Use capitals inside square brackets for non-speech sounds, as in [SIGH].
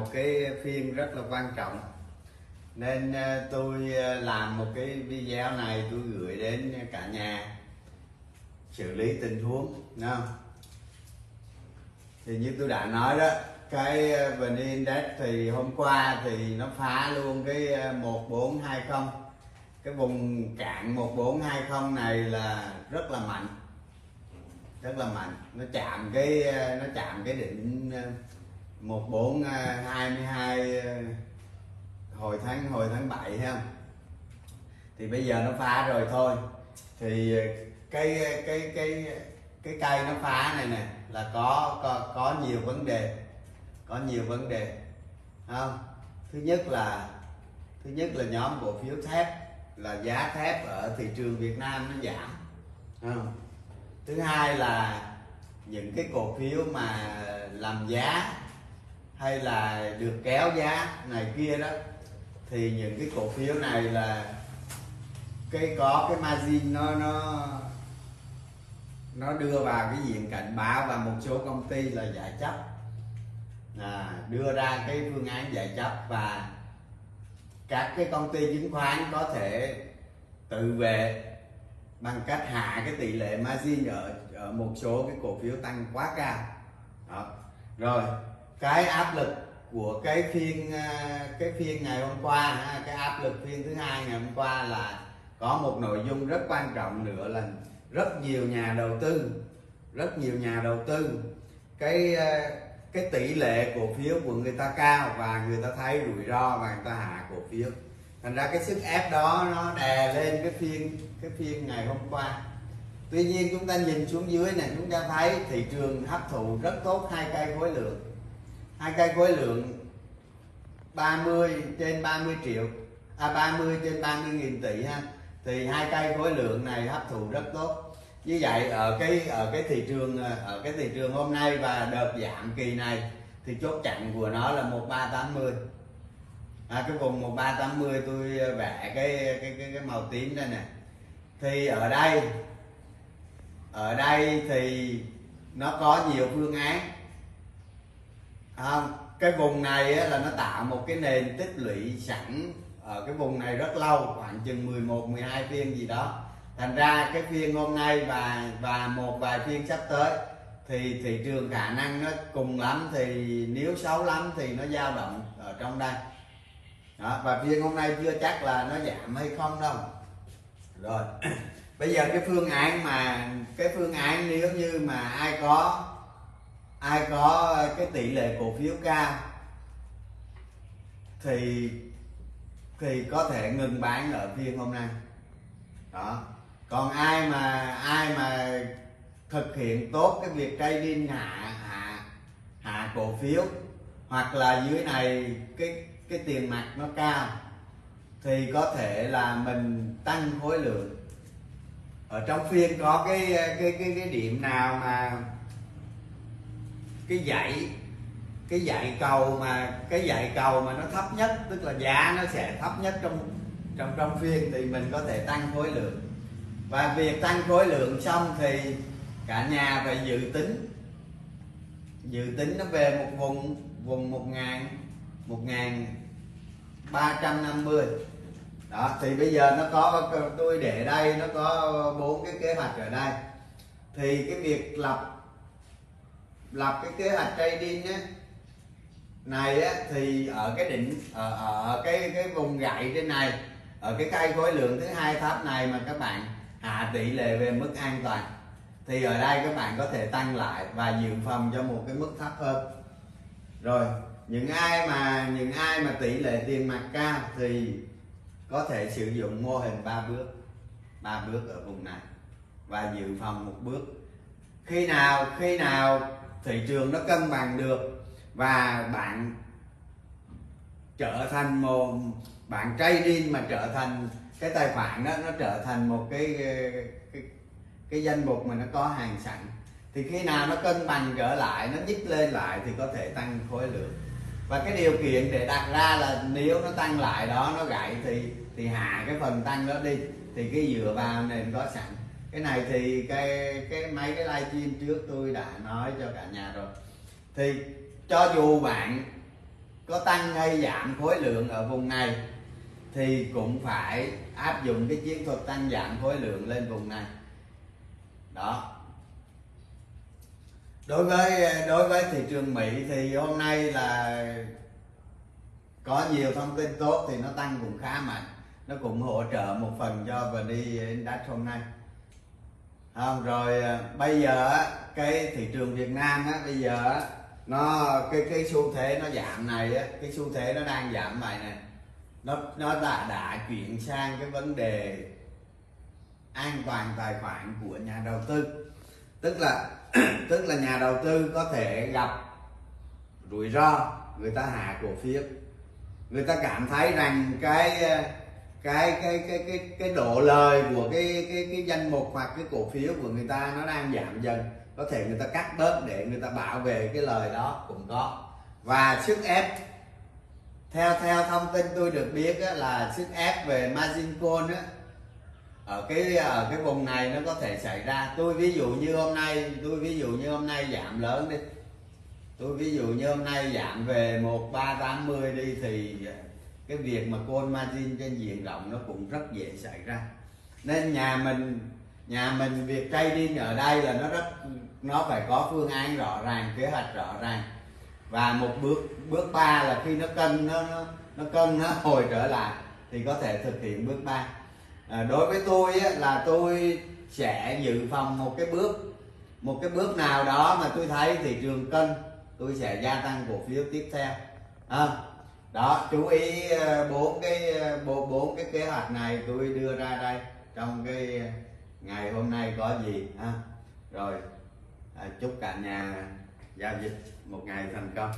một cái phiên rất là quan trọng. Nên ờ, tôi ờ, làm một cái video này tôi gửi đến cả nhà xử lý tình huống, đúng không? Thì như tôi đã nói đó, cái ờ, vn index thì hôm qua thì nó phá luôn cái 1420 cái vùng cạn 1420 này là rất là mạnh, rất là mạnh. Nó chạm cái nó chạm cái đỉnh ờ, 1422 à, hai à, hồi tháng hồi tháng 7 ha. Thì bây giờ nó phá rồi thôi. Thì à, cái cái cái cái cây nó phá này nè là có có có nhiều vấn đề. Có nhiều vấn đề. Không? Thứ nhất là thứ nhất là nhóm cổ phiếu thép là giá thép ở thị trường Việt Nam nó giảm. Không? thứ hai là những cái cổ phiếu mà làm giá hay là được kéo giá này kia đó thì những cái cổ phiếu này là cái có cái margin nó nó nó đưa vào cái diện cảnh báo và một số công ty là giải chấp à, đưa ra cái phương án giải chấp và các cái công ty chứng khoán có thể tự vệ bằng cách hạ cái tỷ lệ margin ở ở một số cái cổ phiếu tăng quá cao đó. rồi cái áp lực của cái phiên à, cái phiên ngày hôm qua cái áp lực phiên thứ hai ngày hôm qua là có một nội dung rất quan trọng nữa là rất nhiều nhà đầu tư, rất nhiều nhà đầu tư, cái à, cái tỷ lệ cổ phiếu của người ta cao và người ta thấy rủi ro và người ta hạ cổ phiếu. Thành ra cái sức ép đó nó đè lên cái phiên cái phiên ngày hôm qua. Tuy nhiên chúng ta nhìn xuống dưới này, chúng ta thấy thị trường hấp thụ rất tốt hai cây khối lượng hai cây khối lượng 30 trên 30 triệu à 30 trên 30 nghìn tỷ ha. Thì hai cây khối lượng này hấp thụ rất tốt. Như vậy ở cái ở cái thị trường à, ở cái thị trường hôm nay và đợt giảm kỳ này thì chốt chặn của nó là 1380 à, cái vùng 1380 tôi vẽ cái cái cái, cái màu tím đây nè. Thì ở đây ở đây thì nó có nhiều phương án à, cái vùng này á, là nó tạo một cái nền tích lũy sẵn ở cái vùng này rất lâu khoảng chừng 11 12 phiên gì đó. Thành ra cái phiên hôm nay và và một vài phiên sắp tới thì thị trường khả năng nó cùng lắm thì nếu xấu lắm thì nó dao động ở trong đây. Đó, và phiên hôm nay chưa chắc là nó giảm hay không đâu. Rồi [CLEARS THROAT] bây giờ cái phương án mà cái phương án nếu như mà ai có ai có cái tỷ lệ cổ phiếu cao thì thì có thể ngừng bán ở phiên hôm nay. Đó. Còn ai mà ai mà thực hiện tốt cái việc trading hạ hạ hạ cổ phiếu hoặc là dưới này cái cái tiền mặt nó cao thì có thể là mình tăng khối lượng. Ở trong phiên có cái cái cái cái điểm nào mà cái dãy cái dãy cầu mà, cái dãy cầu mà nó thấp nhất, tức là giá nó sẽ thấp nhất trong trong trong phiên thì mình có thể tăng khối lượng. Và việc tăng khối lượng xong thì cả nhà phải dự tính dự tính nó về một vùng vùng một ngàn một ngàn ba trăm năm mươi. Đó, thì bây giờ nó có, tôi để đây, nó có bốn cái kế hoạch ở đây. Thì cái việc lập lập cái kế hoạch trading á này á thì ở cái đỉnh ở, ở cái cái vùng gậy trên này ở cái cây khối lượng thứ hai thấp này mà các bạn hạ tỷ lệ về mức an toàn thì ở đây các bạn có thể tăng lại và dự phòng cho một cái mức thấp hơn. Rồi những ai mà những ai mà tỷ lệ tiền mặt cao thì có thể sử dụng mô hình ba bước ba bước ở vùng này và dự phòng một bước. Khi nào khi nào thị trường nó cân bằng được và bạn trở thành một bạn trading mà trở thành cái tài khoản đó nó trở thành một cái cái, cái danh mục mà nó có hàng sẵn. Thì khi nào nó cân bằng trở lại nó nhích lên lại thì có thể tăng khối lượng. Và cái điều kiện để đặt ra là nếu nó tăng lại đó nó gãy thì thì hạ cái phần tăng đó đi. Thì cái dựa vào nền có sẵn cái này thì cái cái mấy cái livestream trước tôi đã nói cho cả nhà rồi. Thì cho dù bạn có tăng hay giảm khối lượng ở vùng này, thì cũng phải áp dụng cái chiến thuật tăng giảm khối lượng lên vùng này. Đó. Đối với đối với thị trường Mỹ thì hôm nay là có nhiều thông tin tốt thì nó tăng cũng khá mạnh. Nó cũng hỗ trợ một phần cho VN Index hôm nay không, rồi à, bây giờ cái thị trường Việt Nam á, bây giờ nó, cái cái xu thế nó giảm này á, cái xu thế nó đang giảm này này. Nó nó đã đã chuyển sang cái vấn đề an toàn tài khoản của nhà đầu tư. Tức là [CLEARS THROAT] tức là nhà đầu tư có thể gặp rủi ro, người ta hạ cổ phiếu. Người ta cảm thấy rằng cái à, cái cái cái cái cái độ lời của cái cái cái danh mục hoặc cái cổ phiếu của người ta nó đang giảm dần. Có thể người ta cắt bớt để người ta bảo vệ cái lời đó cũng có. Và sức ép theo theo thông tin tôi được biết á, là sức ép về margin call á, ở cái ở cái vùng này nó có thể xảy ra. Tôi ví dụ như hôm nay tôi ví dụ như hôm nay giảm lớn đi. Tôi ví dụ như hôm nay giảm về một ba tám mươi đi thì cái việc mà côn margin trên diện rộng nó cũng rất dễ xảy ra. Nên nhà mình nhà mình việc trading ở đây là nó rất nó phải có phương án rõ ràng kế hoạch rõ ràng. Và một bước bước ba là khi nó cân nó nó, nó cân nó hồi trở lại thì có thể thực hiện bước ba. À, đối với tôi á, là tôi sẽ dự phòng một cái bước một cái bước nào đó mà tôi thấy thị trường cân tôi sẽ gia tăng cổ phiếu tiếp theo. À, đó chú ý ờ, bốn cái ờ, bốn bốn cái kế hoạch này tôi đưa ra đây trong cái ờ, ngày hôm nay có gì ha? Rồi à, chúc cả nhà giao dịch một ngày thành công.